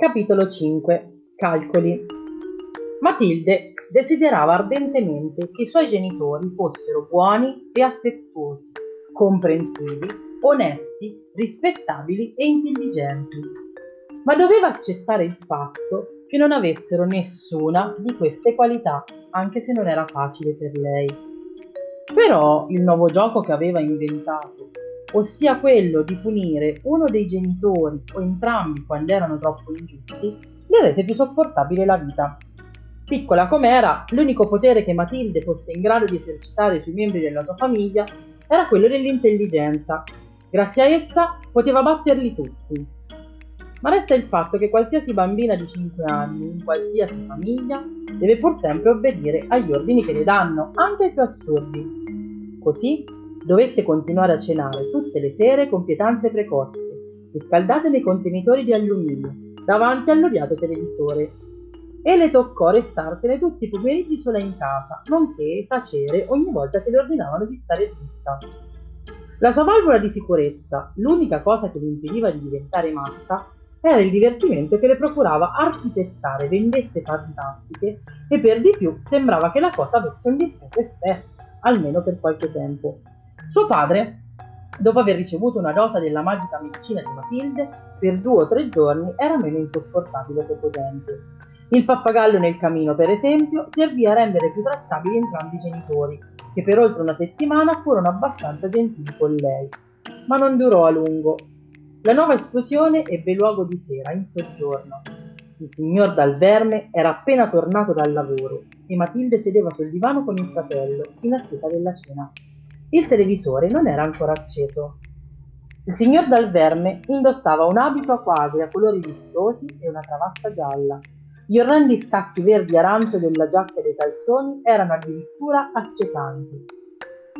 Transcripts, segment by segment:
Capitolo 5 Calcoli Matilde desiderava ardentemente che i suoi genitori fossero buoni e affettuosi, comprensivi, onesti, rispettabili e intelligenti, ma doveva accettare il fatto che non avessero nessuna di queste qualità, anche se non era facile per lei. Però il nuovo gioco che aveva inventato ossia quello di punire uno dei genitori o entrambi quando erano troppo ingiusti, le rese più sopportabile la vita. Piccola com'era, l'unico potere che Matilde fosse in grado di esercitare sui membri della sua famiglia era quello dell'intelligenza. Grazie a essa poteva batterli tutti. Ma resta il fatto che qualsiasi bambina di 5 anni, in qualsiasi famiglia, deve pur sempre obbedire agli ordini che le danno, anche ai più assurdi. Così Dovette continuare a cenare tutte le sere con pietanze precoci, riscaldate nei contenitori di alluminio, davanti all'odiato televisore. E le toccò restarsene tutti i pomeriggi sola in casa, nonché tacere ogni volta che le ordinavano di stare zitta. La sua valvola di sicurezza, l'unica cosa che le impediva di diventare matta, era il divertimento che le procurava architettare vendette fantastiche e per di più sembrava che la cosa avesse un discreto effetto, almeno per qualche tempo. Suo padre, dopo aver ricevuto una dosa della magica medicina di Matilde, per due o tre giorni era meno insopportabile che potente. Il pappagallo nel camino, per esempio, servì a rendere più trattabili entrambi i genitori, che per oltre una settimana furono abbastanza gentili con lei. Ma non durò a lungo. La nuova esplosione ebbe luogo di sera, in soggiorno. Il signor Dal Verme era appena tornato dal lavoro e Matilde sedeva sul divano con il fratello, in attesa della cena. Il televisore non era ancora acceso. Il signor Dal Verme indossava un abito a quadri a colori vistosi e una cravatta gialla. Gli orrendi scacchi verdi arancio della giacca e dei calzoni erano addirittura accecanti.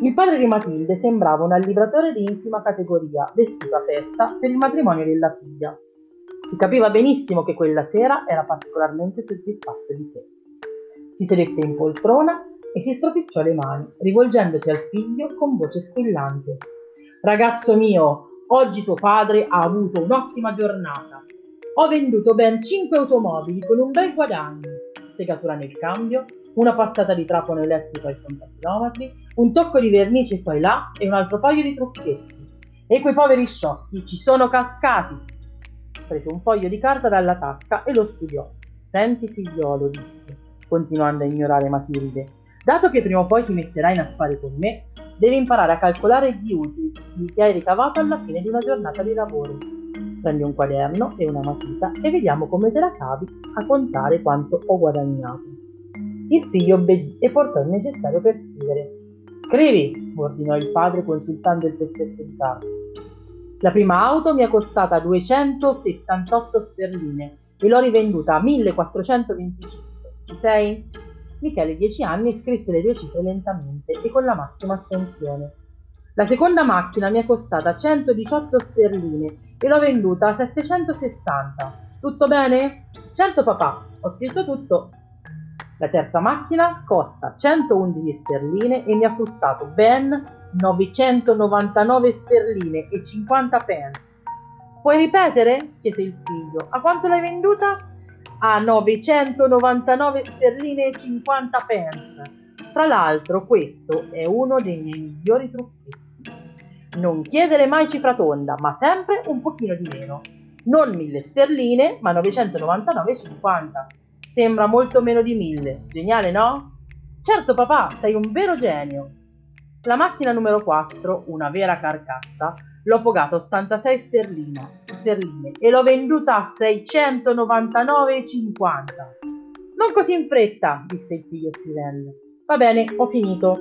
Il padre di Matilde sembrava un allibratore di intima categoria, vestito a festa per il matrimonio della figlia. Si capiva benissimo che quella sera era particolarmente soddisfatto di sé. Si sedette in poltrona e si stropicciò le mani, rivolgendosi al figlio con voce squillante. Ragazzo mio, oggi tuo padre ha avuto un'ottima giornata. Ho venduto ben cinque automobili con un bel guadagno, segatura nel cambio, una passata di trapano elettrico ai contachilometri, un tocco di vernice qua e là e un altro paio di trucchetti. E quei poveri sciocchi ci sono cascati. Prese un foglio di carta dalla tasca e lo studiò. Senti figliolo, disse, continuando a ignorare Matilde, Dato che prima o poi ti metterai in affari con me, devi imparare a calcolare gli utili che hai ricavato alla fine di una giornata di lavoro. Prendi un quaderno e una matita e vediamo come te la cavi a contare quanto ho guadagnato. Il figlio obbedì e portò il necessario per scrivere. Scrivi, ordinò il padre consultando il pezzetto di carta. La prima auto mi è costata 278 sterline e l'ho rivenduta a 1425. Ci sei? Michele, 10 anni, scrisse le due cifre lentamente e con la massima attenzione. La seconda macchina mi è costata 118 sterline e l'ho venduta a 760. Tutto bene? Certo papà, ho scritto tutto. La terza macchina costa 111 sterline e mi ha costato ben 999 sterline e 50 pence. Puoi ripetere? chiese il figlio. A quanto l'hai venduta? A 999 sterline e 50 pence. Tra l'altro questo è uno dei miei migliori trucchetti. Non chiedere mai cifra tonda, ma sempre un pochino di meno. Non 1000 sterline, ma 999,50. Sembra molto meno di 1000. Geniale, no? Certo papà, sei un vero genio. La macchina numero 4, una vera carcassa, l'ho pagata 86 sterline, sterline e l'ho venduta a 699,50. Non così in fretta, disse il figlio scrivendo. Va bene, ho finito.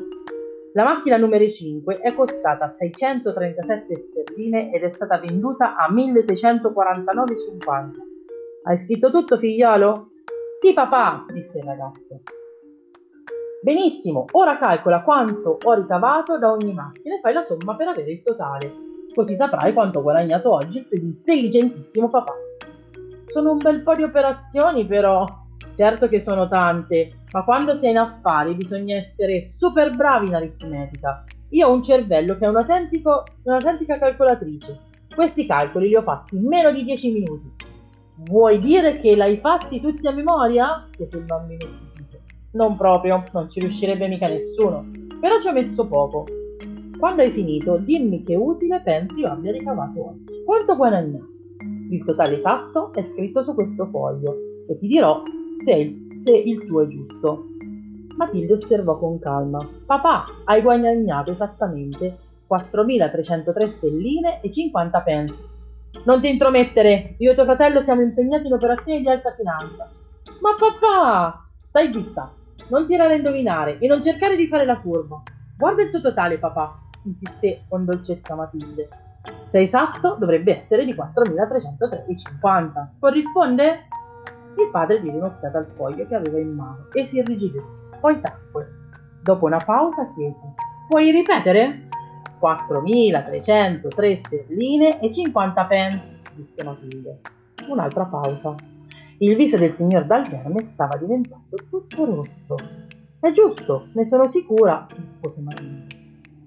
La macchina numero 5 è costata 637 sterline ed è stata venduta a 1649,50. Hai scritto tutto, figliolo? Sì, papà, disse il ragazzo. Benissimo, ora calcola quanto ho ricavato da ogni macchina e fai la somma per avere il totale così saprai quanto ho guadagnato oggi il tuo intelligentissimo papà. Sono un bel po' di operazioni però, certo che sono tante, ma quando si è in affari bisogna essere super bravi in aritmetica. Io ho un cervello che è un'autentica calcolatrice. Questi calcoli li ho fatti in meno di 10 minuti. Vuoi dire che l'hai fatti tutti a memoria? chiese il bambino stupito. Non proprio, non ci riuscirebbe mica nessuno, però ci ho messo poco. Quando hai finito, dimmi che utile pensi io abbia ricavato oggi. Quanto guadagnato? Il totale esatto è scritto su questo foglio e ti dirò se il, se il tuo è giusto. Matilde osservò con calma. Papà, hai guadagnato esattamente 4.303 stelline e 50 pence. Non ti intromettere, io e tuo fratello siamo impegnati in operazioni di alta finanza. Ma papà, stai zitta, non tirare a indovinare e non cercare di fare la curva. Guarda il tuo totale, papà, insisté con dolcezza Matilde. Se esatto, dovrebbe essere di 4.303,50. Corrisponde? Il padre diede un'occhiata al foglio che aveva in mano e si irrigidì. Poi tacque. Dopo una pausa chiese: Puoi ripetere? 4.303 sterline e 50 pence, disse Matilde. Un'altra pausa. Il viso del signor Dalverme stava diventando tutto rosso. È giusto, ne sono sicura, rispose Matilde.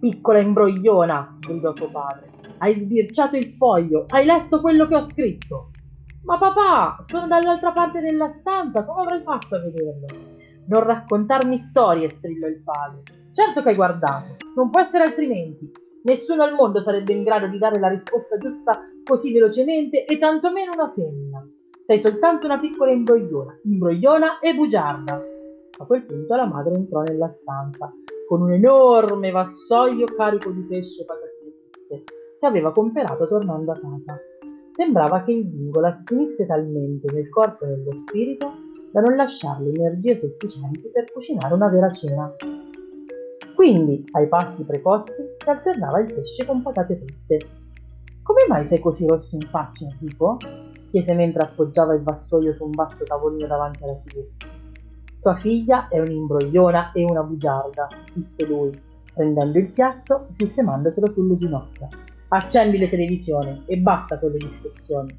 Piccola imbrogliona, gridò suo padre. Hai sbirciato il foglio, hai letto quello che ho scritto. Ma papà, sono dall'altra parte della stanza, come avrei fatto a vederlo? Non raccontarmi storie, strillò il padre. Certo che hai guardato, non può essere altrimenti. Nessuno al mondo sarebbe in grado di dare la risposta giusta così velocemente e tantomeno una femmina. Sei soltanto una piccola imbrogliona, imbrogliona e bugiarda. A quel punto la madre entrò nella stanza con un enorme vassoio carico di pesce e patatine fritte che aveva comperato tornando a casa. Sembrava che il bingo la sfinisse talmente nel corpo e nello spirito da non lasciarle energie sufficienti per cucinare una vera cena. Quindi, ai pasti precotti, si alternava il pesce con patate fritte. Come mai sei così rosso in faccia, Enrico? chiese mentre appoggiava il vassoio su un basso tavolino davanti alla tv. Tua figlia è un'imbrogliona e una bugiarda, disse lui, prendendo il piatto e sistemandoselo sulle ginocchia. Accendi la televisione e basta con le discussioni.